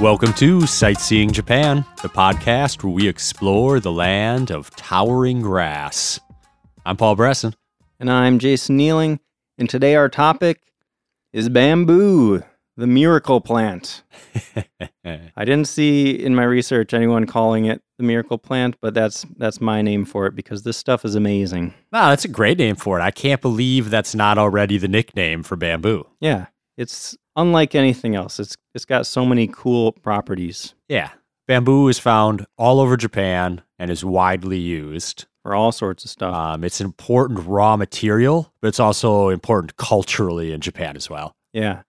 Welcome to Sightseeing Japan, the podcast where we explore the land of towering grass. I'm Paul Bresson. And I'm Jason Nealing. And today our topic is bamboo, the miracle plant. I didn't see in my research anyone calling it the miracle plant, but that's that's my name for it because this stuff is amazing. Wow, that's a great name for it. I can't believe that's not already the nickname for bamboo. Yeah, it's unlike anything else. It's it's got so many cool properties Yeah. Bamboo is found all over Japan and is widely used. for all sorts of stuff. Um, it's an important raw material, but it's also important culturally in Japan as well. Yeah.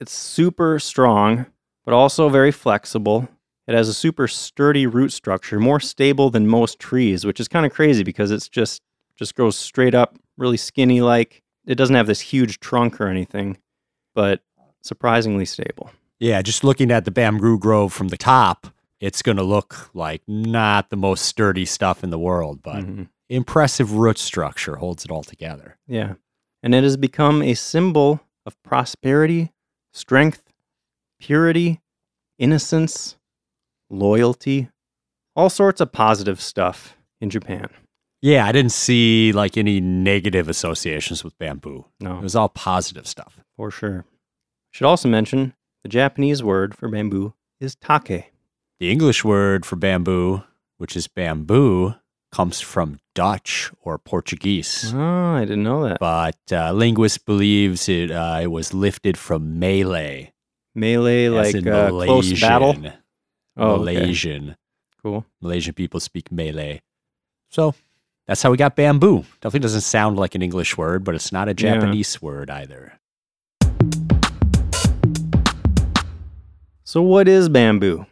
It's super strong, but also very flexible. It has a super sturdy root structure, more stable than most trees, which is kind of crazy because it's just just grows straight up, really skinny like. It doesn't have this huge trunk or anything, but surprisingly stable. Yeah, just looking at the bamboo grove from the top, it's going to look like not the most sturdy stuff in the world, but Mhm. impressive root structure holds it all together. Yeah. And it has become a symbol of prosperity, strength, purity, innocence, loyalty, all sorts of positive stuff in Japan. Yeah, I didn't see like any negative associations with bamboo. No. It was all positive stuff. For sure. Should also mention the Japanese word for bamboo is take. The English word for bamboo, which is bamboo, comes from Dutch or Portuguese. Oh, I didn't know that. But uh, linguist believes it uh, it was lifted from Malay, Malay, like in uh, close battle. Malaysian. Oh, okay. Cool. Malaysian people speak Malay. So that's how we got bamboo. Definitely doesn't sound like an English word, but it's not a Yeah. Japanese word either. So, what is bamboo?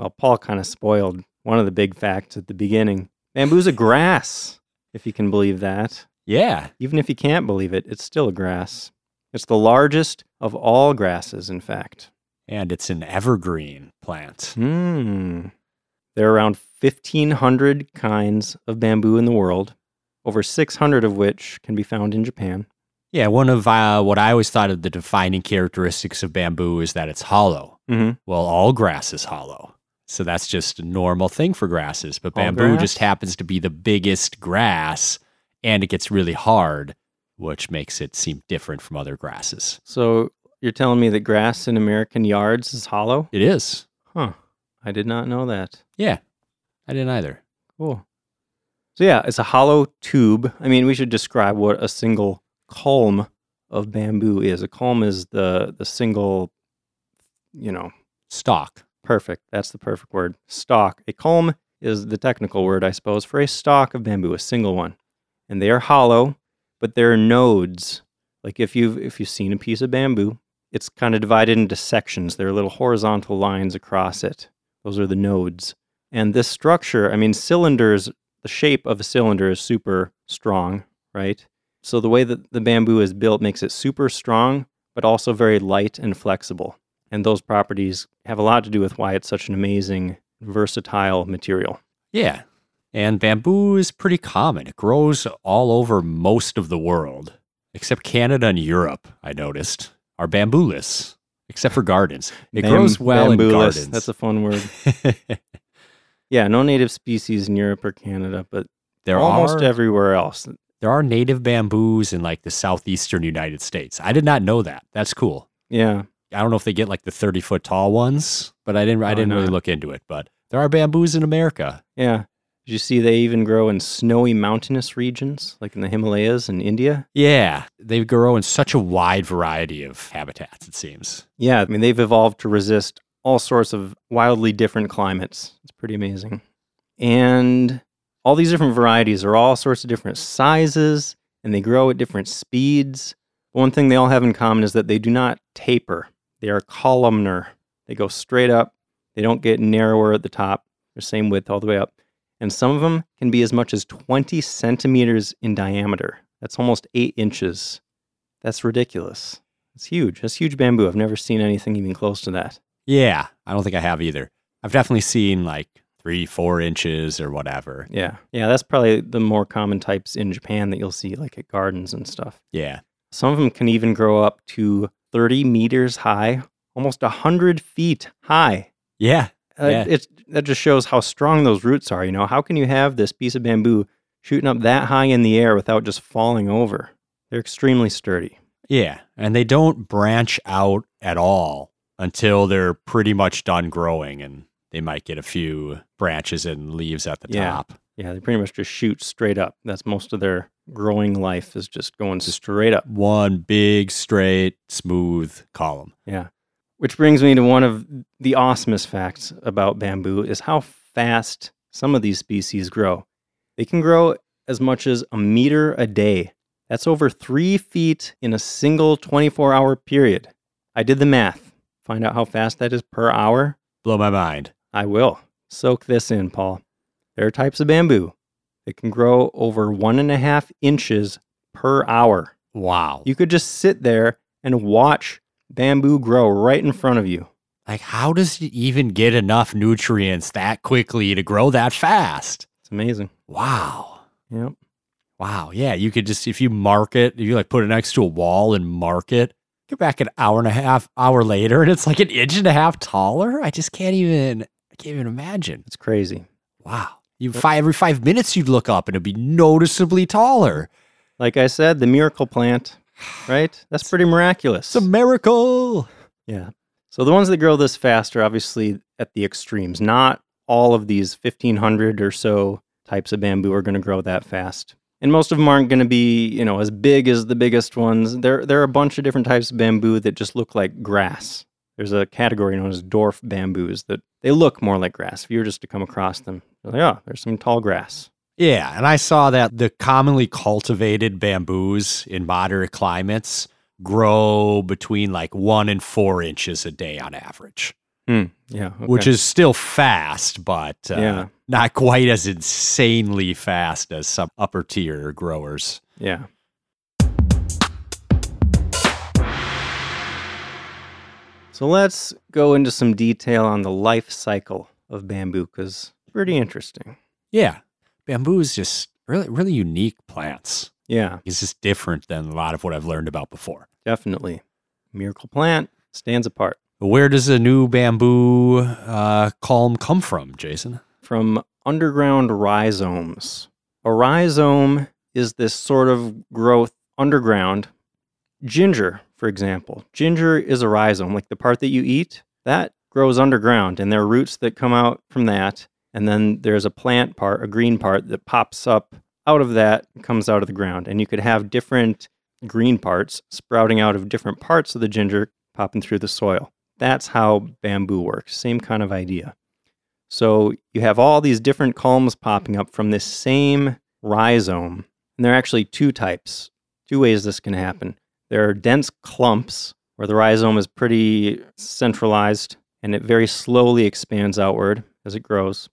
Well, Paul kind of spoiled one of the big facts at the beginning. Bamboo's a grass, if you can believe that. Yeah. Even if you can't believe it, it's still a grass. It's the largest of all grasses, in fact. And it's an evergreen plant. Hmm. There are around 1,500 kinds of bamboo in the world, over 600 of which can be found in Japan. Yeah, one of uh, what I always thought of the defining characteristics of bamboo is that it's hollow. Mm-hmm. Well, all grass is hollow. So that's just a normal thing for grasses. But All bamboo grass? just happens to be the biggest grass and it gets really hard, which makes it seem different from other grasses. So, you're telling me that grass in American yards is hollow? It is. Huh. I did not know that. Yeah. I didn't either. Cool. So yeah, it's a hollow tube. I mean, we should describe what a single culm of bamboo is. A culm is the the single, you know, Stalk. perfect. That's the perfect word. Stalk. A culm is the technical word, I suppose, for a stalk of bamboo, a single one. And they are hollow, but there are nodes. Like if you've if you've seen a piece of bamboo, it's kind of divided into sections. There are little horizontal lines across it. Those are the nodes. And this structure, I mean, cylinders, the shape of a cylinder is super strong, right? So the way that the bamboo is built makes it super strong, but also very light and flexible. And those properties have a lot to do with why it's such an amazing, versatile material. Yeah. And bamboo is pretty common. It grows all over most of the world, except Canada and Europe, I noticed, are bambooless, except for gardens. It Bam- grows well in gardens. That's a fun word. Yeah, no native species in Europe or Canada, but there almost are everywhere else. There are native bamboos in like the southeastern United States. I did not know that. That's cool. Yeah. I don't know if they get like the 30 foot tall ones, but I didn't I didn't really look into it. But there are bamboos in America. Yeah. Did you see they even grow in snowy mountainous regions, like in the Himalayas in India? Yeah, they grow in such a wide variety of habitats. It seems. Yeah, I mean, they've evolved to resist all sorts of wildly different climates. It's pretty amazing. And all these different varieties are all sorts of different sizes and they grow at different speeds. One thing they all have in common is that they do not taper, they are columnar. They go straight up, they don't get narrower at the top, they're same width all the way up. And some of them can be as much as 20 centimeters in diameter. That's almost eight inches. That's ridiculous. It's huge. That's huge bamboo. I've never seen anything even close to that. Yeah, I don't think I have either. I've definitely seen like three, four inches or whatever. Yeah. Yeah, that's probably the more common types in Japan that you'll see like at gardens and stuff. Yeah. Some of them can even grow up to 30 meters high, almost 100 feet high. Yeah. Uh, Yeah. It's that just shows how strong those roots are. You know, how can you have this piece of bamboo shooting up that high in the air without just falling over? They're extremely sturdy. Yeah. And they don't branch out at all until they're pretty much done growing and they might get a few branches and leaves at the Yeah. top. Yeah, they pretty much just shoot straight up. That's most of their growing life is just going straight up. One big, straight, smooth column. Yeah. Which brings me to one of the awesomest facts about bamboo is how fast some of these species grow. They can grow as much as a meter a day. That's over three feet in a single 24 hour period. I did the math. Find out how fast that is per hour? Blow my mind. I will. Soak this in, Paul. There are types of bamboo that can grow over one and a half inches per hour. Wow. You could just sit there and watch bamboo grow right in front of you. like, how does it even get enough nutrients that quickly to grow that fast? It's amazing. Wow. Yep. Wow. Yeah. You could just, if you mark it, if you like put it next to a wall and mark it, get back an hour and a half, hour later, and it's like an inch and a half taller. I just can't even, I can't even imagine. It's crazy. Wow. You five, every five minutes you'd look up and it'd be noticeably taller. Like I said, the miracle plant, right? That's pretty miraculous. It's a miracle. yeah. So the ones that grow this fast are obviously at the extremes. Not all of these 1500 or so types of bamboo are going to grow that fast. And most of them aren't going to be, you know, as big as the biggest ones. There there are a bunch of different types of bamboo that just look like grass. There's a category known as dwarf bamboos that they look more like grass. If you were just to come across them, you're like, oh, there's some tall grass. Yeah, and I saw that the commonly cultivated bamboos in moderate climates grow between like one and four inches a day on average, Hmm. Yeah. which is still fast, but uh, Yeah. not quite as insanely fast as some upper tier growers. yeah. So let's go into some detail on the life cycle of bamboo because it's pretty interesting. Yeah, bamboo is just really, really unique plants. Yeah, It's just different than a lot of what I've learned about before. definitely. Miracle plant stands apart Where does a new bamboo uh, culm come from, Jason? from underground rhizomes. A rhizome is this sort of growth underground. Ginger, for example, ginger is a rhizome, like the part that you eat, that grows underground, and there are roots that come out from that. And then there's a plant part, a green part that pops up out of that, comes out of the ground. And you could have different green parts sprouting out of different parts of the ginger popping through the soil. That's how bamboo works. Same kind of idea. So you have all these different culms popping up from this same rhizome. And there are actually two types, two ways this can happen. There are dense clumps where the rhizome is pretty centralized and it very slowly expands outward as it grows.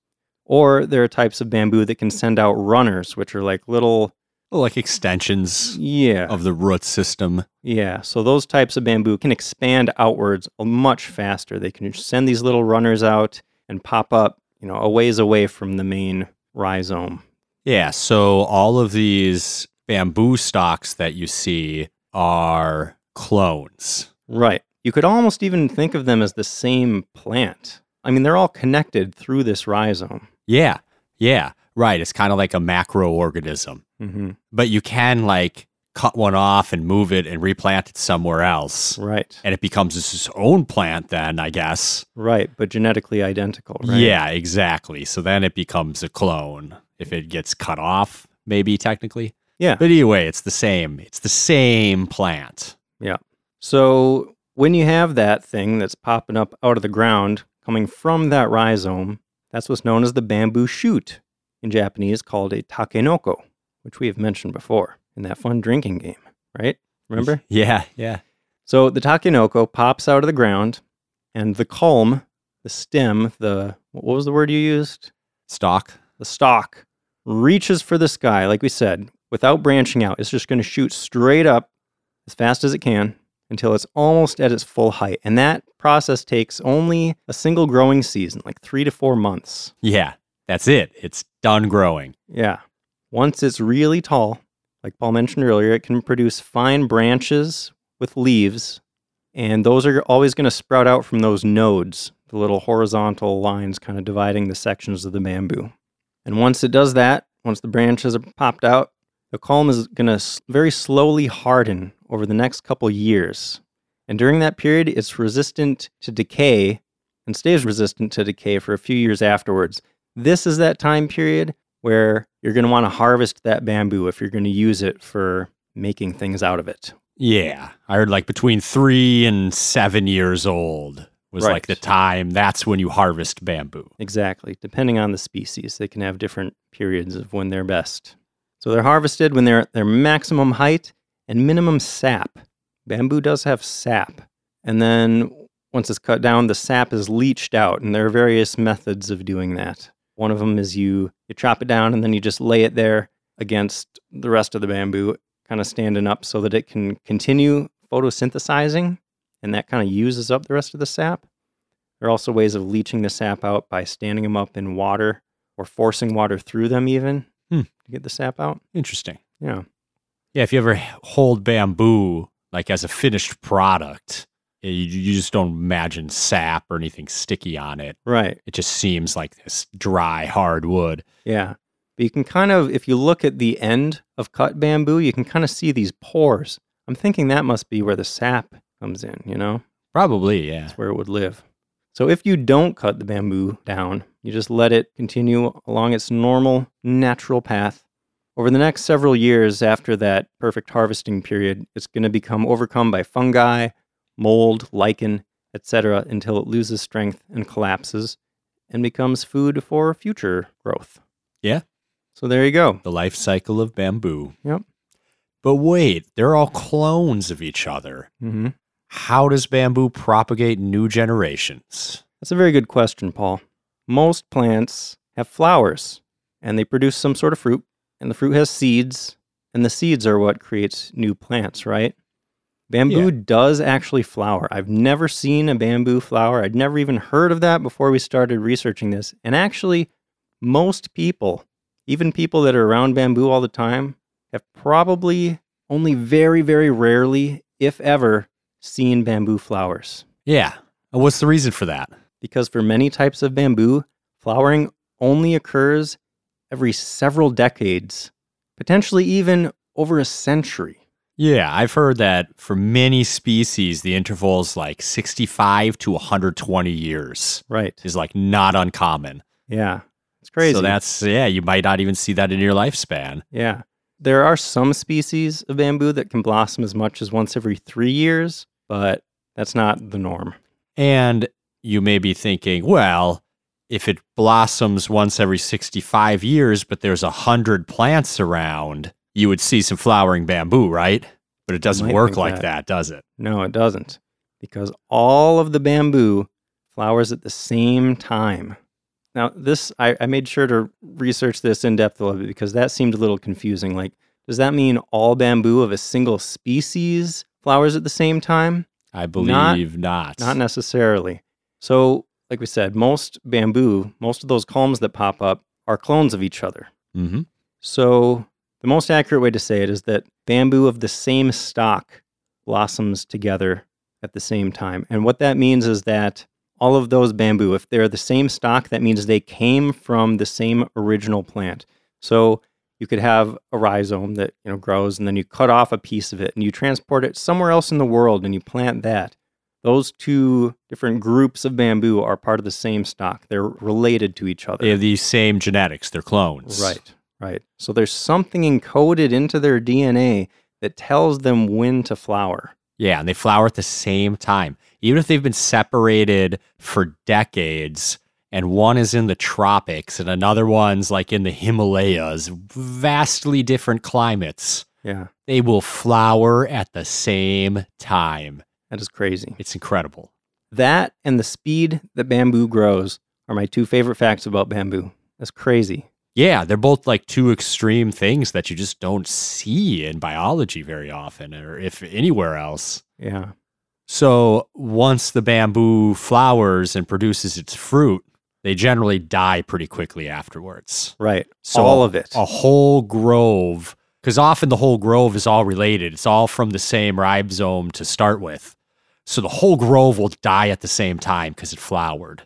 Or there are types of bamboo that can send out runners, which are like little, Oh, like extensions yeah, of the root system. yeah. So those types of bamboo can expand outwards much faster. They can send these little runners out and pop up, you know, a ways away from the main rhizome. Yeah, so all of these bamboo stalks that you see are clones. Right. You could almost even think of them as the same plant. I mean, they're all connected through this rhizome. Yeah, yeah, right. It's kind of like a macroorganism, hmm but you can like cut one off and move it and replant it somewhere else. Right. And it becomes its own plant, then, I guess. Right. But genetically identical, right? Yeah, exactly. So then it becomes a clone if it gets cut off, maybe technically. Yeah. But anyway, it's the same. It's the same plant. Yeah. So when you have that thing that's popping up out of the ground coming from that rhizome, that's what's known as the bamboo shoot in Japanese called a takenoko, which we have mentioned before in that fun drinking game, right? Remember? Yeah, yeah. So the takenoko pops out of the ground, and the culm, the stem, the what was the word you used? Stalk. The stalk reaches for the sky, like we said, without branching out. It's just going to shoot straight up as fast as it can until it's almost at its full height. And that process takes only a single growing season, like three to four months. Yeah, that's it. It's done growing. Yeah. Once it's really tall, like Paul mentioned earlier, it can produce fine branches with leaves, and those are always going to sprout out from those nodes, the little horizontal lines kind of dividing the sections of the bamboo. And once it does that, once the branches are popped out, the culm is going to very slowly harden over the next couple years. And during that period, it's resistant to decay and stays resistant to decay for a few years afterwards. This is that time period where you're going to want to harvest that bamboo if you're going to use it for making things out of it. Yeah. I heard like between three and seven years old was Right. like the time. That's when you harvest bamboo. Exactly. Depending on the species, they can have different periods of when they're best. So they're harvested when they're at their maximum height and minimum sap. Bamboo does have sap. And then once it's cut down, the sap is leached out, and there are various methods of doing that. One of them is you you chop it down and then you just lay it there against the rest of the bamboo, kind of standing up so that it can continue photosynthesizing, and that kind of uses up the rest of the sap. There are also ways of leaching the sap out by standing them up in water or forcing water through them, even Hmm. to get the sap out. Interesting. Yeah. Yeah. If you ever hold bamboo like as a finished product, you, you just don't imagine sap or anything sticky on it. Right. It just seems like this dry, hard wood. Yeah. But you can kind of, if you look at the end of cut bamboo, you can kind of see these pores. I'm thinking that must be where the sap comes in, you know? Probably, yeah. That's where it would live. So if you don't cut the bamboo down, you just let it continue along its normal, natural path. Over the next several years after that perfect harvesting period, it's going to become overcome by fungi, mold, lichen, etc., until it loses strength and collapses and becomes food for future growth. Yeah. So there you go. The life cycle of bamboo. Yep. But wait, they're all clones of each other. hmm How does bamboo propagate new generations? That's a very good question, Paul. Most plants have flowers and they produce some sort of fruit, and the fruit has seeds, and the seeds are what creates new plants, right? Bamboo Yeah. does actually flower. I've never seen a bamboo flower. I'd never even heard of that before we started researching this. And actually, most people, even people that are around bamboo all the time, have probably only very, very rarely, if ever, seen bamboo flowers Yeah. What's the reason for that? Because for many types of bamboo, flowering only occurs every several decades, potentially even over a century. Yeah, I've heard that for many species, the interval is like 65 to 120 years Right. is like not uncommon. Yeah. It's crazy. So that's, yeah, you might not even see that in your lifespan. yeah. There are some species of bamboo that can blossom as much as once every three years, but that's not the norm. And you may be thinking, well, if it blossoms once every 65 years, but there's a 100 plants around, you would see some flowering bamboo, right? But it doesn't work like that. that, does it? No, it doesn't. Because all of the bamboo flowers at the same time. Now, this, I, I made sure to research this in depth a little bit because that seemed a little confusing. Like, does that mean all bamboo of a single species flowers at the same time? I believe not. Not necessarily. So, like we said, most bamboo, most of those culms that pop up are clones of each other. hmm So, the most accurate way to say it is that bamboo of the same stock blossoms together at the same time. And what that means is that all of those bamboo, if they're the same stock, that means they came from the same original plant. So, you could have a rhizome that you know grows and then you cut off a piece of it and you transport it somewhere else in the world and you plant that. Those two different groups of bamboo are part of the same stock. They're related to each other. They have the same genetics. They're clones. Right, right. So there's something encoded into their DNA that tells them when to flower. Yeah, and they flower at the same time. Even if they've been separated for decades, and one is in the tropics and another one's like in the Himalayas, vastly different climates, Yeah, they will flower at the same time. That is crazy. It's incredible. That and the speed that bamboo grows are my two favorite facts about bamboo. That's crazy. Yeah, they're both like two extreme things that you just don't see in biology very often, or if anywhere else. Yeah, So once the bamboo flowers and produces its fruit, they generally die pretty quickly afterwards. right. So All of it. A whole grove, because often the whole grove is all related. It's all from the same rhizome to start with. So the whole grove will die at the same time because it flowered.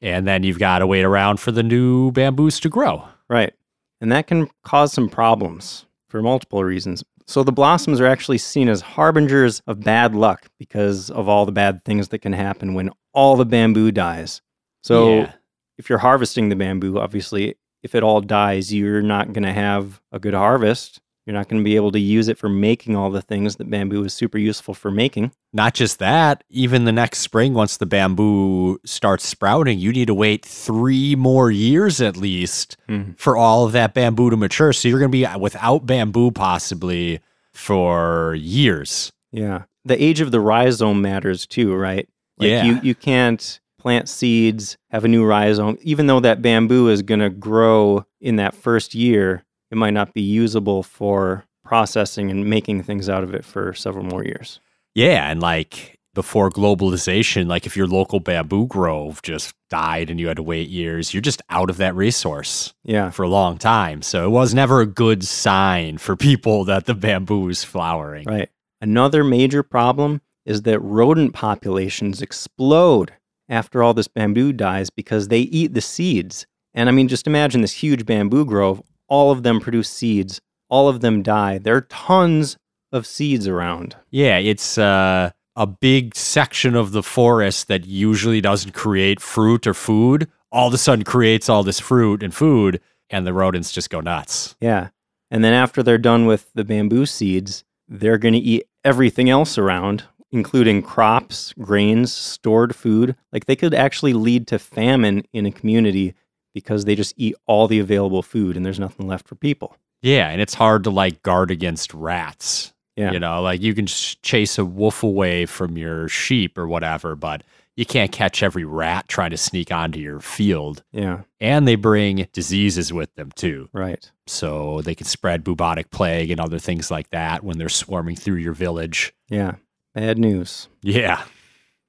And then you've got to wait around for the new bamboos to grow. Right. And that can cause some problems for multiple reasons. So the blossoms are actually seen as harbingers of bad luck because of all the bad things that can happen when all the bamboo dies. So Yeah. if you're harvesting the bamboo, obviously, if it all dies, you're not going to have a good harvest. You're not going to be able to use it for making all the things that bamboo is super useful for making. Not just that, even the next spring, once the bamboo starts sprouting, you need to wait three more years at least Mhm. for all of that bamboo to mature. So you're going to be without bamboo possibly for years. Yeah. The age of the rhizome matters too, right? Like Yeah. you, you can't plant seeds, have a new rhizome, even though that bamboo is going to grow in that first year, it might not be usable for processing and making things out of it for several more years. Yeah. And like before globalization, like if your local bamboo grove just died and you had to wait years, you're just out of that resource Yeah. for a long time. So it was never a good sign for people that the bamboo is flowering. Right. Another major problem is that rodent populations explode after all this bamboo dies because they eat the seeds. And I mean, just imagine this huge bamboo grove, all of them produce seeds, all of them die. There are tons of seeds around. Yeah, it's uh, a big section of the forest that usually doesn't create fruit or food. All of a sudden creates all this fruit and food, and the rodents just go nuts. Yeah. And then after they're done with the bamboo seeds, they're going to eat everything else around, including crops, grains, stored food. Like they could actually lead to famine in a community because they just eat all the available food and there's nothing left for people. Yeah, and it's hard to like guard against rats. Yeah. You know, like you can chase a wolf away from your sheep or whatever, but you can't catch every rat trying to sneak onto your field. Yeah. And they bring diseases with them too. Right. So they can spread bubonic plague and other things like that when they're swarming through your village. Yeah. Bad news. Yeah.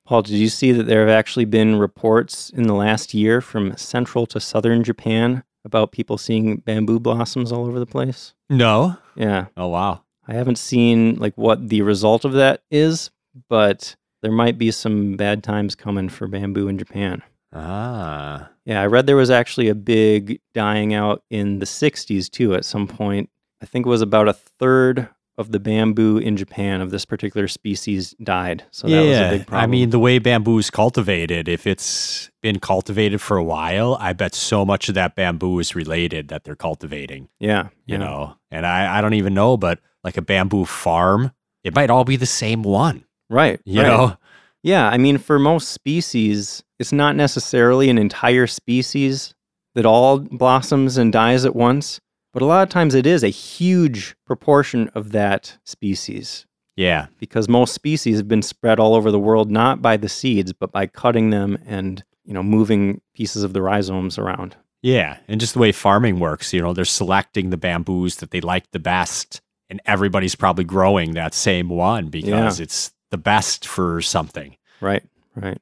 Paul, did you see that there have actually been reports in the last year from central to southern Japan about people seeing bamboo blossoms all over the place? No. Yeah. Oh, wow. I haven't seen like what the result of that is, but there might be some bad times coming for bamboo in Japan. Ah. Yeah, I read there was actually a big dying out in the 60s too at some point. I think it was about a third of the bamboo in Japan of this particular species died. So that was a big problem. I mean, the way bamboo is cultivated, if it's been cultivated for a while, I bet so much of that bamboo is related that they're cultivating, yeah, you yeah. know? And I, I don't even know, but like a bamboo farm, it might all be the same one, Right. you right. know? Yeah, I mean, for most species, it's not necessarily an entire species that all blossoms and dies at once, but a lot of times it is a huge proportion of that species Yeah. because most species have been spread all over the world not by the seeds, but by cutting them and, you know, moving pieces of the rhizomes around. Yeah. And just the way farming works, you know, they're selecting the bamboos that they like the best, and everybody's probably growing that same one because it's the best for something. Right, right.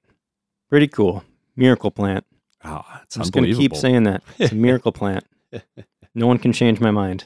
Pretty cool. Miracle plant. Ah, oh, it's I'm just going to keep saying that. It's a miracle plant. No one can change my mind.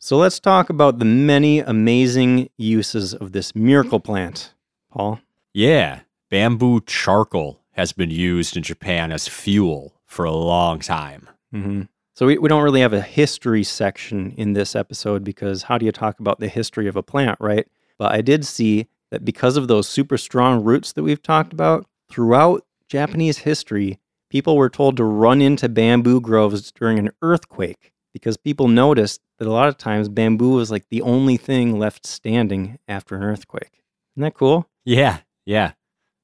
So let's talk about the many amazing uses of this miracle plant, Paul. Yeah, bamboo charcoal has been used in Japan as fuel for a long time. hmm So we, we don't really have a history section in this episode because how do you talk about the history of a plant, right? But I did see that because of those super strong roots that we've talked about, throughout Japanese history, people were told to run into bamboo groves during an earthquake because people noticed that a lot of times bamboo was like the only thing left standing after an earthquake. Isn't that cool? Yeah, yeah.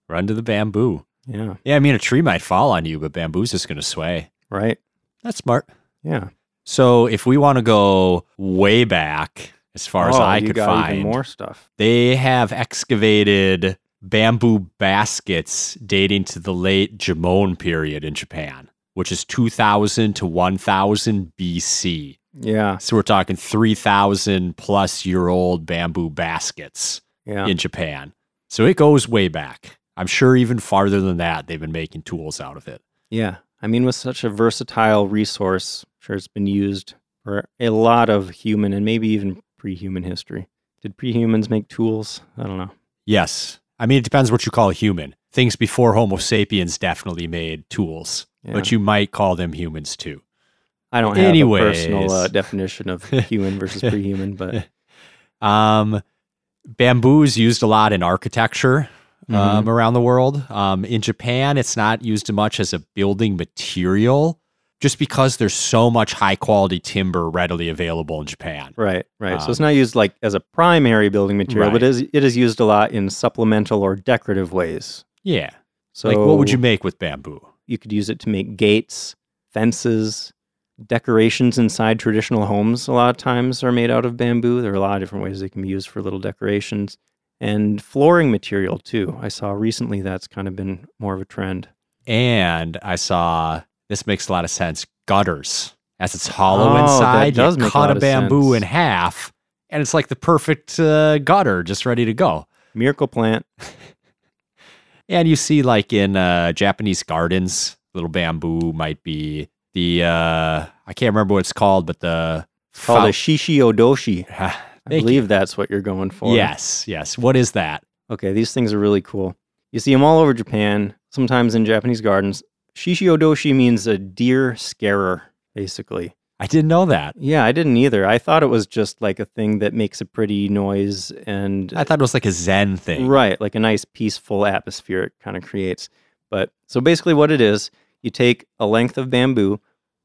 Run to the bamboo. Yeah, Yeah, I mean, a tree might fall on you, but bamboo's just going to sway. right? That's smart. Yeah. So, if we want to go way back, as far as Oh, I you could find, even more stuff. they have excavated bamboo baskets dating to the late Jomon period in Japan, which is 2000 to 1000 BC. Yeah, So we're talking 3000 plus year old bamboo baskets yeah. in Japan. So it goes way back. I'm sure even farther than that, they've been making tools out of it. Yeah. I mean, with such a versatile resource, I'm sure it's been used for a lot of human and maybe even pre-human history. Did pre-humans make tools? I don't know. Yes. I mean, it depends what you call a human. Things before Homo sapiens definitely made tools, Yeah. but you might call them humans too. I don't have Anyways. a personal uh, definition of human versus pre-human, but Um, bamboo is used a lot in architecture Mm-hmm. um, around the world. Um, in Japan, it's not used much as a building material just because there's so much high quality timber readily available in Japan. right, right. so Um, it's not used like as a primary building material, but Right. it is, it is used a lot in supplemental or decorative ways. Yeah. So like, what would you make with bamboo? you could use it to make gates, fences, decorations inside traditional homes. A lot of times are made out of bamboo. There are a lot of different ways they can be used for little decorations and flooring material too. I saw recently that's kind of been more of a trend. And I saw this makes a lot of sense gutters. As it's hollow Oh, inside, does you a cut a of bamboo sense. in half, and it's like the perfect uh, gutter just ready to go. Miracle plant. And you see, like in uh, Japanese gardens, little bamboo might be the uh, I can't remember what it's called, but the Called a fou- shishi odoshi. I Thank you. believe that's what you're going for. Yes, yes. What is that? Okay, these things are really cool. You see them all over Japan, sometimes in Japanese gardens. Shishi odoshi means a deer scarer, basically. I didn't know that. Yeah, I didn't either. I thought it was just like a thing that makes a pretty noise and I thought it was like a Zen thing. right, like a nice peaceful atmosphere it kind of creates. But so basically what it is, you take a length of bamboo,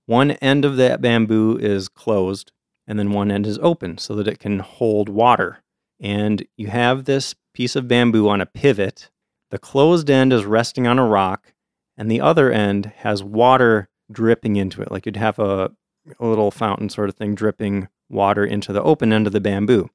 one end of that bamboo is closed and then one end is open so that it can hold water. And you have this piece of bamboo on a pivot. The closed end is resting on a rock and the other end has water dripping into it. Like you'd have a a little fountain sort of thing dripping water into the open end of the bamboo.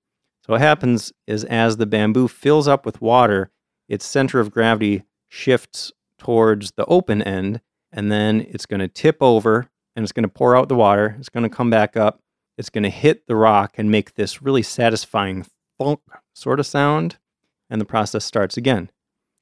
So what happens is as the bamboo fills up with water, its center of gravity shifts towards the open end, and then it's going to tip over and it's going to pour out the water. It's going to come back up. It's going to hit the rock and make this really satisfying thunk sort of sound, and the process starts again.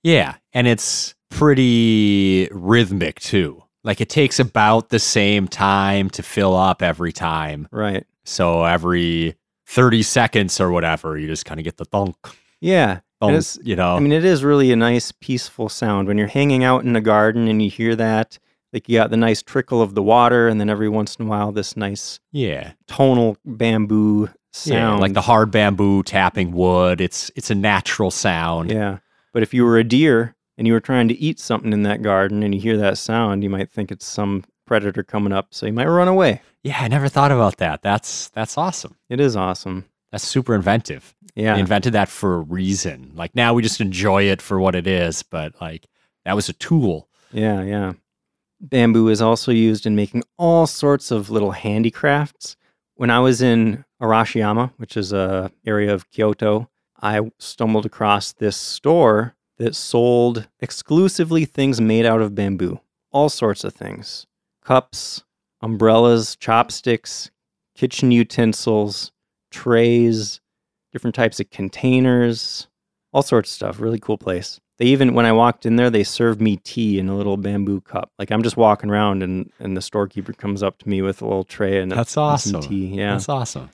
Yeah, and it's pretty rhythmic too. Like it takes about the same time to fill up every time. Right. So every 30 seconds or whatever, you just kind of get the thunk, Yeah. Thunk, you know. I mean, it is really a nice, peaceful sound when you're hanging out in a garden and you hear that. Like you got the nice trickle of the water, and then every once in a while, this nice yeah. tonal bamboo sound. Yeah, like the hard bamboo tapping wood. It's it's a natural sound. Yeah. But if you were a deer and you were trying to eat something in that garden and you hear that sound, you might think it's some predator coming up. So you might run away. Yeah, I never thought about that. That's that's awesome. It is awesome. That's super inventive. Yeah. They invented that for a reason. Like now we just enjoy it for what it is, but like that was a tool. Yeah. Yeah. Bamboo is also used in making all sorts of little handicrafts. When I was in Arashiyama, which is a area of Kyoto, I stumbled across this store that sold exclusively things made out of bamboo. All sorts of things. Cups, umbrellas, chopsticks, kitchen utensils, trays, different types of containers, all sorts of stuff. Really cool place. They even when I walked in there, they served me tea in a little bamboo cup. Like I'm just walking around and and the storekeeper comes up to me with a little tray and, That's awesome. tea. Yeah. That's awesome.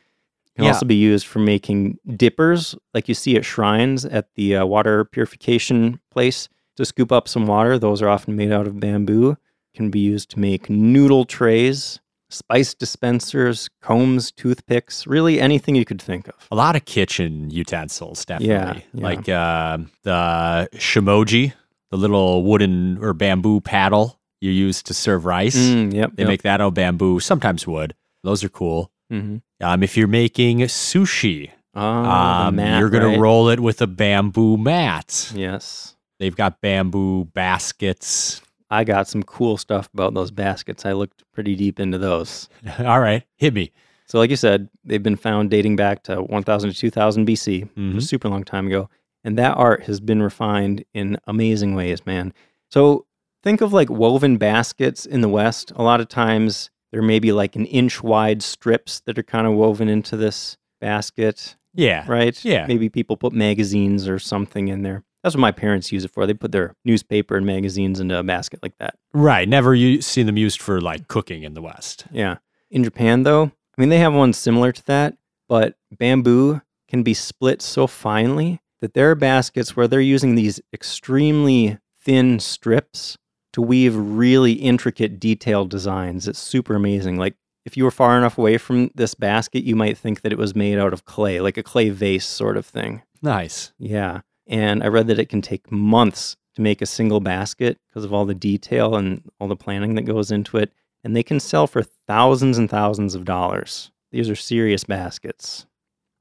Can Yeah. also be used for making dippers, like you see at shrines at the uh, water purification place to scoop up some water. Those are often made out of bamboo. Can be used to make noodle trays, spice dispensers, combs, toothpicks, really anything you could think of. A lot of kitchen utensils, definitely. yeah. Like uh, the shamoji, the little wooden or bamboo paddle you use to serve rice. Mm, yep. They yep. make that out of bamboo, sometimes wood. Those are cool. Mhm. Um, if you're making sushi, Oh, um, mat, you're gonna right? roll it with a bamboo mat. Yes. They've got bamboo baskets. I got some cool stuff about those baskets. I looked pretty deep into those. All right, hit me. So, like you said, they've been found dating back to 1000 to 2000 BC, Mhm. a super long time ago. And that art has been refined in amazing ways, man. So, think of like woven baskets in the West. A lot of times, there may be like an inch wide strips that are kind of woven into this basket, Yeah, right? Yeah. Maybe people put magazines or something in there. That's what my parents use it for. They put their newspaper and magazines into a basket like that. right. Never you seen them used for like cooking in the West. Yeah. In Japan, though, I mean, they have one similar to that, but bamboo can be split so finely that there are baskets where they're using these extremely thin strips to weave really intricate, detailed designs. It's super amazing. Like, if you were far enough away from this basket, you might think that it was made out of clay, like a clay vase sort of thing. Nice. Yeah. And I read that it can take months to make a single basket because of all the detail and all the planning that goes into it. And they can sell for thousands and thousands of dollars. These are serious baskets.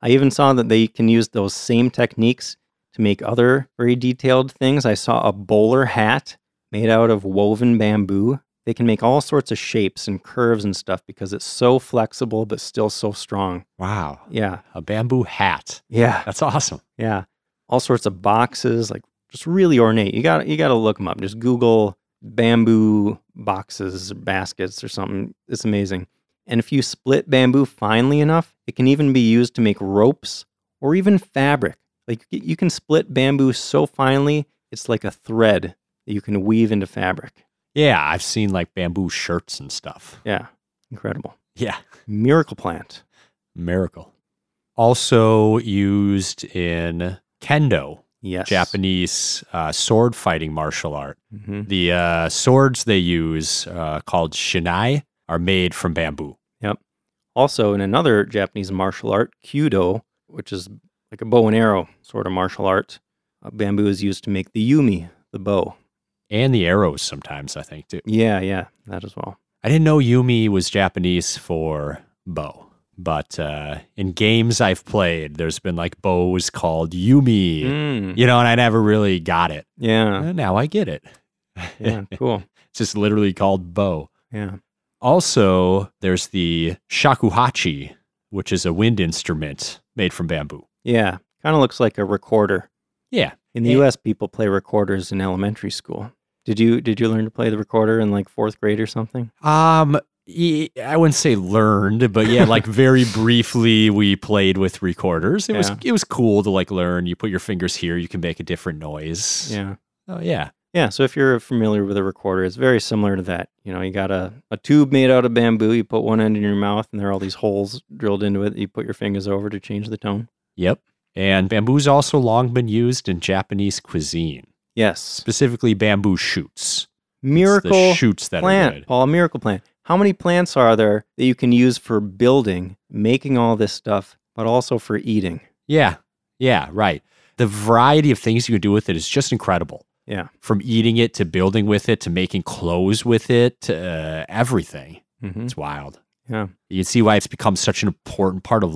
I even saw that they can use those same techniques to make other very detailed things. I saw a bowler hat made out of woven bamboo. They can make all sorts of shapes and curves and stuff because it's so flexible but still so strong. Wow. Yeah. A bamboo hat. Yeah. That's awesome. Yeah. All sorts of boxes, like just really ornate. You got you got to look them up. Just Google bamboo boxes, or baskets, or something. It's amazing. And if you split bamboo finely enough, it can even be used to make ropes or even fabric. Like you can split bamboo so finely, it's like a thread that you can weave into fabric. Yeah, I've seen like bamboo shirts and stuff. Yeah, incredible. Yeah. Miracle plant. Miracle. Also used in kendo, Yes. Japanese uh, sword fighting martial art. hmm The uh, swords they use, uh, called shinai, are made from bamboo. Yep. Also, in another Japanese martial art, Kyudo, which is like a bow and arrow sort of martial art, uh, bamboo is used to make the yumi, the bow. And the arrows sometimes, I think, too. Yeah, yeah, that as well. I didn't know Yumi was Japanese for bow, but uh, in games I've played, there's been like bows called Yumi, Mm, you know, and I never really got it. yeah, Uh, now I get it. yeah, cool. It's just literally called bow. Yeah. Also, there's the shakuhachi, which is a wind instrument made from bamboo. Yeah, kind of looks like a recorder. Yeah. In the Yeah. U.S., people play recorders in elementary school. Did you did you learn to play the recorder in like fourth grade or something? Um, I wouldn't say learned, but yeah, like very briefly, we played with recorders. It was it was cool to like learn. You put your fingers here, you can make a different noise. Yeah. Oh yeah. Yeah, so if you're familiar with a recorder, it's very similar to that. You know, you got a, a tube made out of bamboo, you put one end in your mouth, and there are all these holes drilled into it that you put your fingers over to change the tone. Yep. And bamboo's also long been used in Japanese cuisine, Yes. specifically bamboo shoots. Miracle the shoots that are plant. Paul, miracle plant. How many plants are there that you can use for building, making all this stuff, but also for eating? Yeah. Yeah, right. The variety of things you can do with it is just incredible. Yeah. From eating it to building with it to making clothes with it to uh, everything. hmm It's wild. Yeah. You can see why it's become such an important part of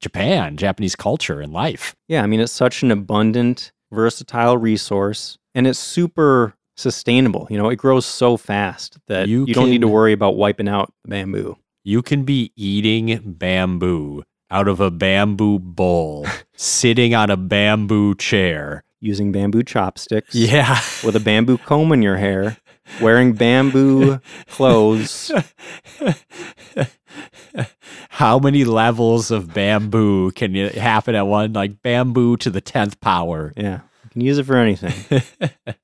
Japan, Japanese culture and life. Yeah, I mean, it's such an abundant, versatile resource, and it's super sustainable. You know, it grows so fast that You you, don't need to worry about wiping out bamboo. You can be eating bamboo out of a bamboo bowl, sitting on a bamboo chair. Using bamboo chopsticks. Yeah. with a bamboo comb in your hair, wearing bamboo clothes. How many levels of bamboo can you happen at one? Like bamboo to the 10th power. Yeah, you can use it for anything.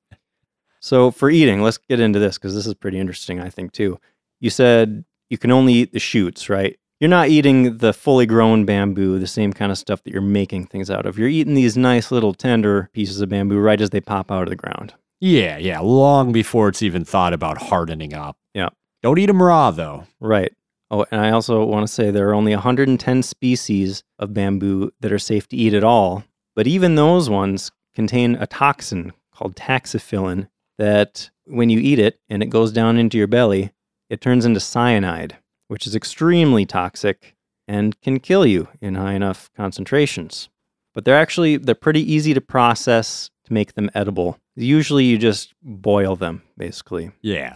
So, for eating, let's get into this because this is pretty interesting, I think, too. You said you can only eat the shoots, right? You're not eating the fully grown bamboo, the same kind of stuff that you're making things out of. You're eating these nice little tender pieces of bamboo right as they pop out of the ground. yeah, yeah. Long before it's even thought about hardening up. Yeah. Don't eat them raw, though. Right. Oh, and I also want to say there are only 110 species of bamboo that are safe to eat at all. But even those ones contain a toxin called taxiphyllin that when you eat it and it goes down into your belly, it turns into cyanide, which is extremely toxic and can kill you in high enough concentrations. But they're actually they're pretty easy to process to make them edible. Usually you just boil them basically. Yeah.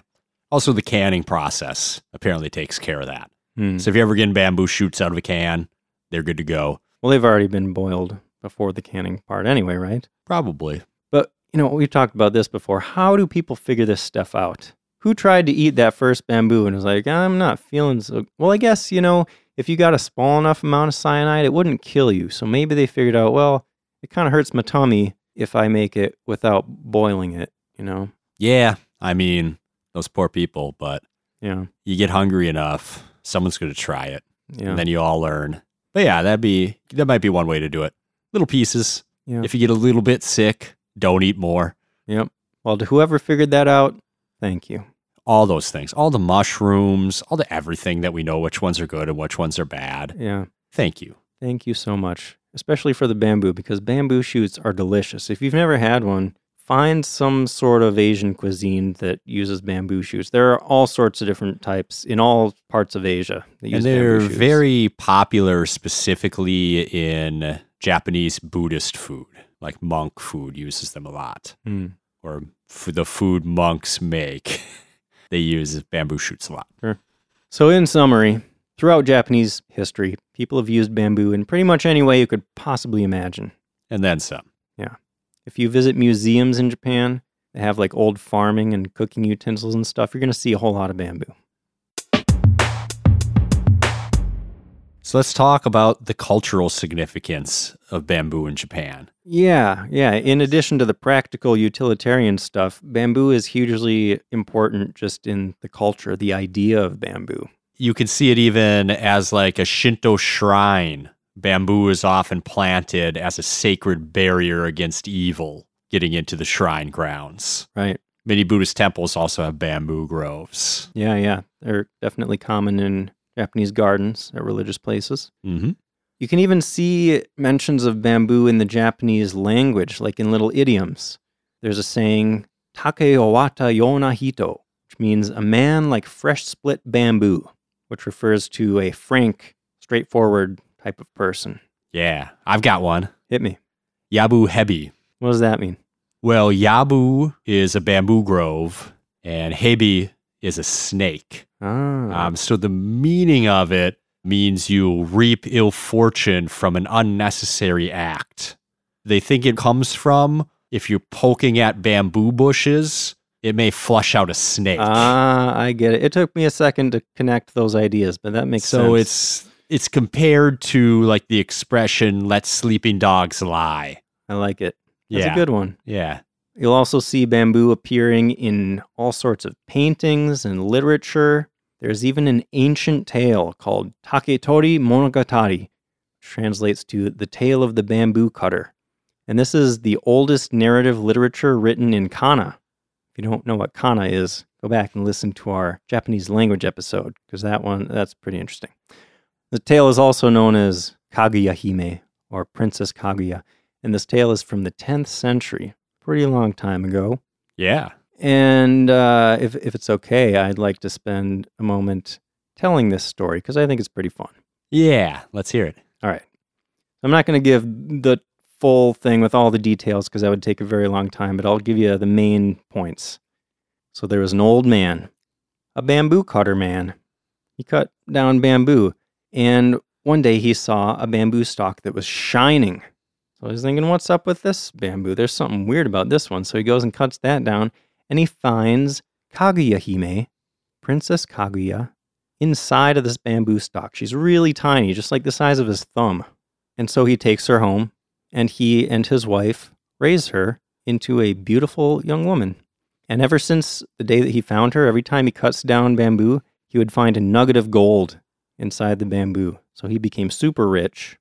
Also, the canning process apparently takes care of that. Hmm. So if you're ever getting bamboo shoots out of a can, they're good to go. Well, they've already been boiled before the canning part anyway, right? Probably. But, you know, we've talked about this before. How do people figure this stuff out? Who tried to eat that first bamboo and was like, I'm not feeling so. Well, I guess, you know, if you got a small enough amount of cyanide, it wouldn't kill you. So maybe they figured out, well, it kind of hurts my tummy if I make it without boiling it, you know? Yeah. I mean, those poor people, but Yeah. you get hungry enough, someone's going to try it. Yeah. and then you all learn. But yeah, that'd be that might be one way to do it. Little pieces. Yeah. If you get a little bit sick, don't eat more. Yep. Well, to whoever figured that out, thank you. All those things, all the mushrooms, all the everything that we know which ones are good and which ones are bad. Yeah. Thank you. Thank you so much, especially for the bamboo because bamboo shoots are delicious. If you've never had one, find some sort of Asian cuisine that uses bamboo shoots. There are all sorts of different types in all parts of Asia that use and they're very popular specifically in Japanese Buddhist food. Like monk food uses them a lot. Mm. Or for the food monks make, they use bamboo shoots a lot. So, in summary, throughout Japanese history, people have used bamboo in pretty much any way you could possibly imagine. And then some. If you visit museums in Japan, they have like old farming and cooking utensils and stuff, you're going to see a whole lot of bamboo. So let's talk about the cultural significance of bamboo in Japan. Yeah, yeah. In addition to the practical utilitarian stuff, bamboo is hugely important just in the culture, the idea of bamboo. You can see it even as like a Shinto shrine. Bamboo is often planted as a sacred barrier against evil getting into the shrine grounds. Right. Many Buddhist temples also have bamboo groves. Yeah, yeah. They're definitely common in Japanese gardens at religious places. Mm-hmm. You can even see mentions of bamboo in the Japanese language, like in little idioms. There's a saying, Take owata yona hito, which means a man like fresh split bamboo, which refers to a frank, straightforward type of person. Yeah, I've got one. Hit me. Yabu Hebi. What does that mean? Well, Yabu is a bamboo grove, and Hebi is a snake. Ah, Um, so the meaning of it means you reap ill fortune from an unnecessary act. They think it comes from if you're poking at bamboo bushes, it may flush out a snake. ah, I get it. It took me a second to connect those ideas, but that makes sense. so it's it's compared to like the expression "let sleeping dogs lie." I like it. That's yeah, a good one. yeah. You'll also see bamboo appearing in all sorts of paintings and literature. There's even an ancient tale called Taketori Monogatari, which translates to the tale of the bamboo cutter. And this is the oldest narrative literature written in kana. If you don't know what kana is, go back and listen to our Japanese language episode because that one that's pretty interesting. The tale is also known as Kaguya Hime or Princess Kaguya, and this tale is from the 10th century, pretty long time ago. Yeah. And uh, if, if it's okay, I'd like to spend a moment telling this story because I think it's pretty fun. Yeah. Let's hear it. All right. I'm not going to give the full thing with all the details because that would take a very long time, but I'll give you the main points. So there was an old man, a bamboo cutter man. He cut down bamboo, and one day he saw a bamboo stalk that was shining. So he's thinking, what's up with this bamboo? There's something weird about this one. So he goes and cuts that down, and he finds Kaguya Hime, Princess Kaguya, inside of this bamboo stalk. She's really tiny, just like the size of his thumb. And so he takes her home, and he and his wife raise her into a beautiful young woman. And ever since the day that he found her, every time he cuts down bamboo, he would find a nugget of gold inside the bamboo. So he became super rich.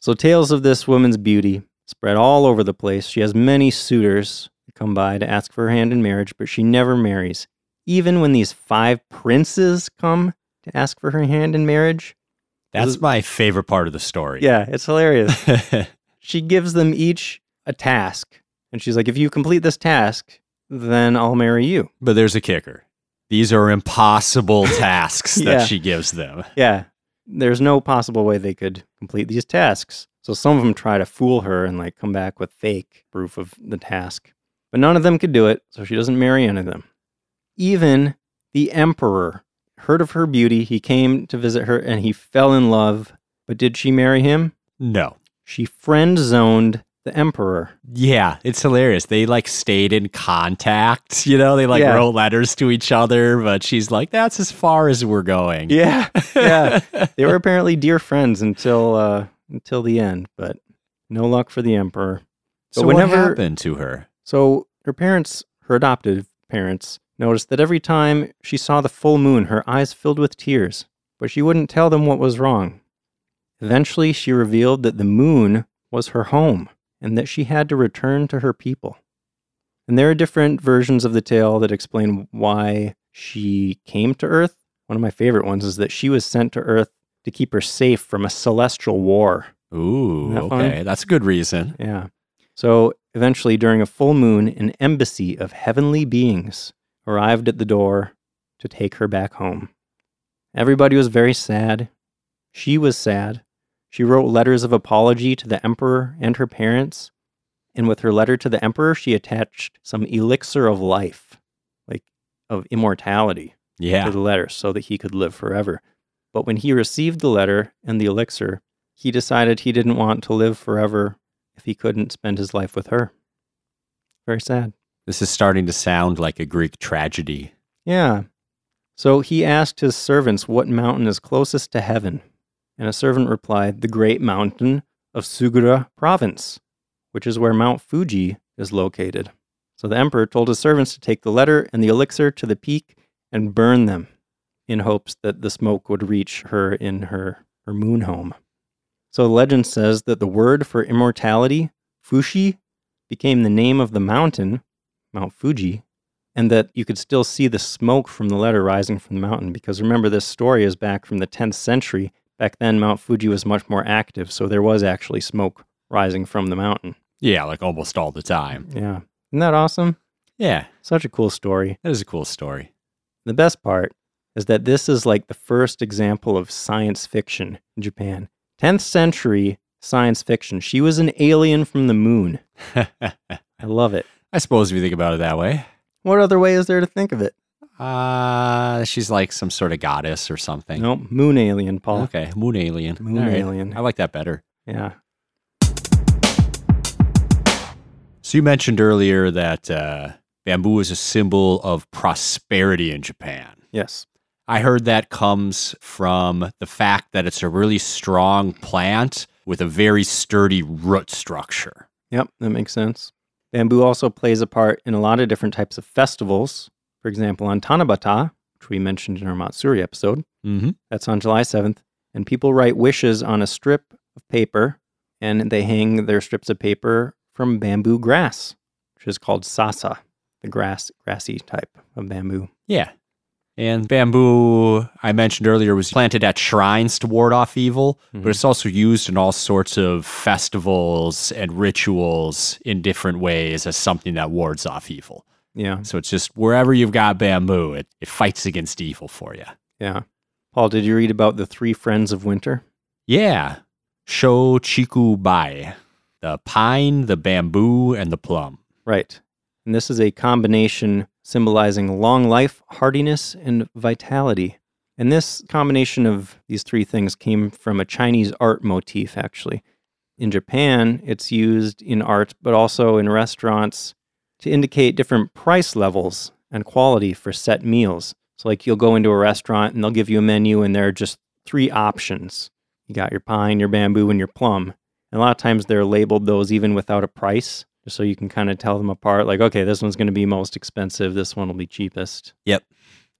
So tales of this woman's beauty spread all over the place. She has many suitors that come by to ask for her hand in marriage, but she never marries. Even when these five princes come to ask for her hand in marriage. That's is- my favorite part of the story. Yeah, it's hilarious. she gives them each a task. And she's like, if you complete this task, then I'll marry you. but there's a kicker. These are impossible tasks Yeah. that she gives them. Yeah, there's no possible way they could complete these tasks. So some of them try to fool her and like come back with fake proof of the task. But none of them could do it, so she doesn't marry any of them. Even the emperor heard of her beauty. He came to visit her and he fell in love. But did she marry him? No. She friend zoned the emperor. Yeah, it's hilarious. They like stayed in contact, you know, they like Yeah. wrote letters to each other, but she's like, that's as far as we're going. Yeah, yeah. they were apparently dear friends until uh, until the end, but no luck for the emperor. so But what happened to her? So her parents, her adoptive parents, noticed that every time she saw the full moon, her eyes filled with tears. but she wouldn't tell them what was wrong. Eventually, she revealed that the moon was her home and that she had to return to her people. And there are different versions of the tale that explain why she came to Earth. One of my favorite ones is that she was sent to Earth to keep her safe from a celestial war. Ooh, that fun? okay. That's a good reason. Yeah. So eventually, during a full moon, an embassy of heavenly beings arrived at the door to take her back home. Everybody was very sad. She was sad. She wrote letters of apology to the emperor and her parents. And with her letter to the emperor, she attached some elixir of life, like of immortality, Yeah. to the letter so that he could live forever. But when he received the letter and the elixir, he decided he didn't want to live forever if he couldn't spend his life with her. Very sad. This is starting to sound like a Greek tragedy. Yeah. So he asked his servants what mountain is closest to heaven. And a servant replied, The great mountain of Suruga province, which is where Mount Fuji is located. So the emperor told his servants to take the letter and the elixir to the peak and burn them in hopes that the smoke would reach her in her, her moon home. So the legend says that the word for immortality, Fushi, became the name of the mountain, Mount Fuji, and that you could still see the smoke from the letter rising from the mountain. Because remember, this story is back from the 10th century. Back then, Mount Fuji was much more active, so there was actually smoke rising from the mountain. Yeah, like almost all the time. Yeah. Isn't that awesome? Yeah, Such a cool story. that is a cool story. The best part is that this is like the first example of science fiction in Japan. 10th century science fiction. She was an alien from the moon. I love it. I suppose if you think about it that way. What other way is there to think of it? Uh, she's like some sort of goddess or something. No, moon alien, Paul. Okay, moon alien. Moon right. alien. I like that better. Yeah. So you mentioned earlier that uh, bamboo is a symbol of prosperity in Japan. Yes. I heard that comes from the fact that it's a really strong plant with a very sturdy root structure. Yep, that makes sense. Bamboo also plays a part in a lot of different types of festivals. For example, on Tanabata, which we mentioned in our Matsuri episode, Mm-hmm. that's on July 7th, and people write wishes on a strip of paper and they hang their strips of paper from bamboo grass, which is called sasa, the grass, grassy type of bamboo. Yeah. And bamboo, I mentioned earlier, was planted at shrines to ward off evil, Mhm. but it's also used in all sorts of festivals and rituals in different ways as something that wards off evil. Yeah, So it's just wherever you've got bamboo, it, it fights against evil for you. yeah. Paul, did you read about the three friends of winter? Yeah. Sho Chiku Bai. The pine, the bamboo, and the plum. Right. And this is a combination symbolizing long life, hardiness, and vitality. And this combination of these three things came from a Chinese art motif, actually. In Japan, it's used in art, but also in restaurants to indicate different price levels and quality for set meals. So, like, you'll go into a restaurant and they'll give you a menu, and there are just three options you got your pine, your bamboo, and your plum. And a lot of times they're labeled those even without a price, just so you can kind of tell them apart. Like, okay, this one's going to be most expensive. This one will be cheapest. Yep.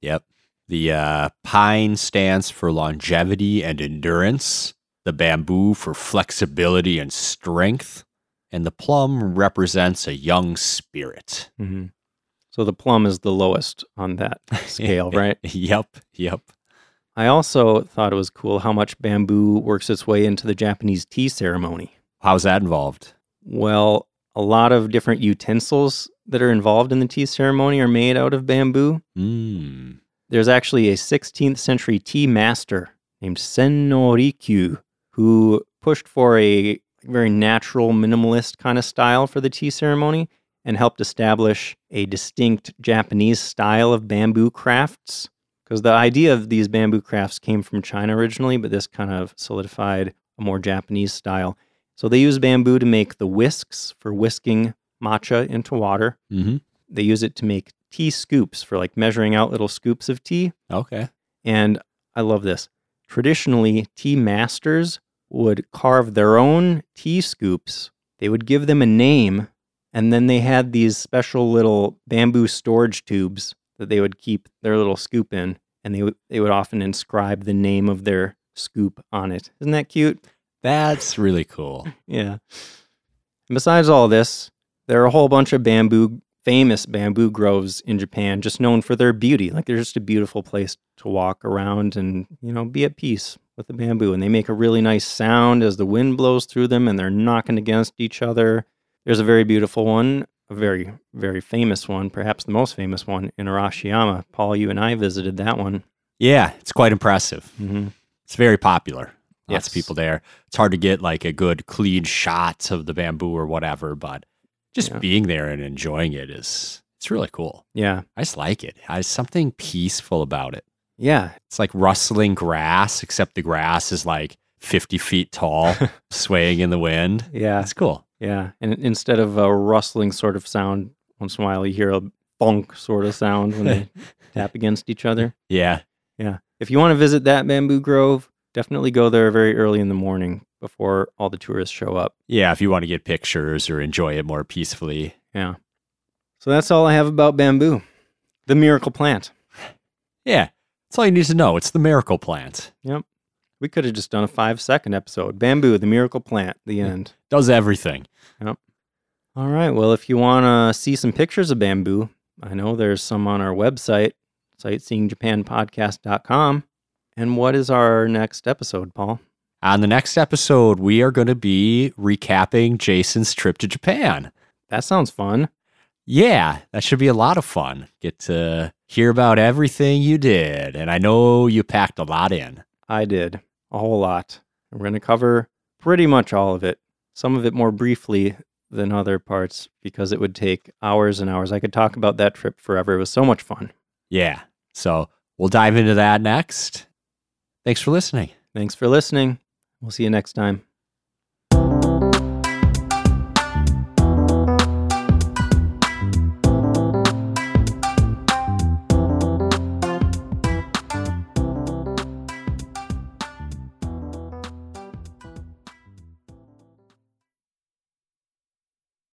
Yep. The uh, pine stands for longevity and endurance, the bamboo for flexibility and strength, and the plum represents a young spirit. hmm So the plum is the lowest on that scale, right? yep. Yep. I also thought it was cool how much bamboo works its way into the Japanese tea ceremony. How's that involved? Well, a lot of different utensils that are involved in the tea ceremony are made out of bamboo. Mm. There's actually a 16th century tea master named Sen no Rikyu who pushed for a very natural, minimalist kind of style for the tea ceremony and helped establish a distinct Japanese style of bamboo crafts. Because the idea of these bamboo crafts came from China originally, but this kind of solidified a more Japanese style. So they use bamboo to make the whisks for whisking matcha into water. hmm They use it to make tea scoops for like measuring out little scoops of tea. Okay. And I love this. Traditionally, tea masters would carve their own tea scoops. They would give them a name, and then they had these special little bamboo storage tubes that they would keep their little scoop in. and they would they would often inscribe the name of their scoop on it. Isn't that cute? That's really cool. Yeah. And besides all this, there are a whole bunch of bamboo, famous bamboo groves in Japan, just known for their beauty. Like they're just a beautiful place to walk around and, you know, be at peace with the bamboo. And they make a really nice sound as the wind blows through them and they're knocking against each other. There's a very beautiful one, a very, very famous one, perhaps the most famous one in Arashiyama. Paul, you and I visited that one. Yeah, it's quite impressive. Mm-hmm. It's very popular. Lots Yes. of people there. It's hard to get like a good clean shot of the bamboo or whatever, but just Yeah. being there and enjoying it is it's really cool. Yeah. I just like it. There's something peaceful about it. Yeah. It's like rustling grass, except the grass is like 50 feet tall, swaying in the wind. Yeah. That's cool. Yeah, and instead of a rustling sort of sound, once in a while you hear a bonk sort of sound when they tap against each other. Yeah. Yeah. If you want to visit that bamboo grove, definitely go there very early in the morning before all the tourists show up. Yeah. If you want to get pictures or enjoy it more peacefully. Yeah. So that's all I have about bamboo, the miracle plant. Yeah. That's all you need to know. It's the miracle plant. Yep. We could have just done a five second episode. Bamboo, the miracle plant, the end. Does everything. Yep. All right. Well, if you want to see some pictures of bamboo, I know there's some on our website, sightseeingjapanpodcast.com. And what is our next episode, Paul? On the next episode, we are going to be recapping Jason's trip to Japan. That sounds fun. Yeah, that should be a lot of fun. Get to hear about everything you did. And I know you packed a lot in. I did a whole lot. We're going to cover pretty much all of it, some of it more briefly than other parts because it would take hours and hours. I could talk about that trip forever. It was so much fun. Yeah. So we'll dive into that next. Thanks for listening. Thanks for listening. We'll see you next time.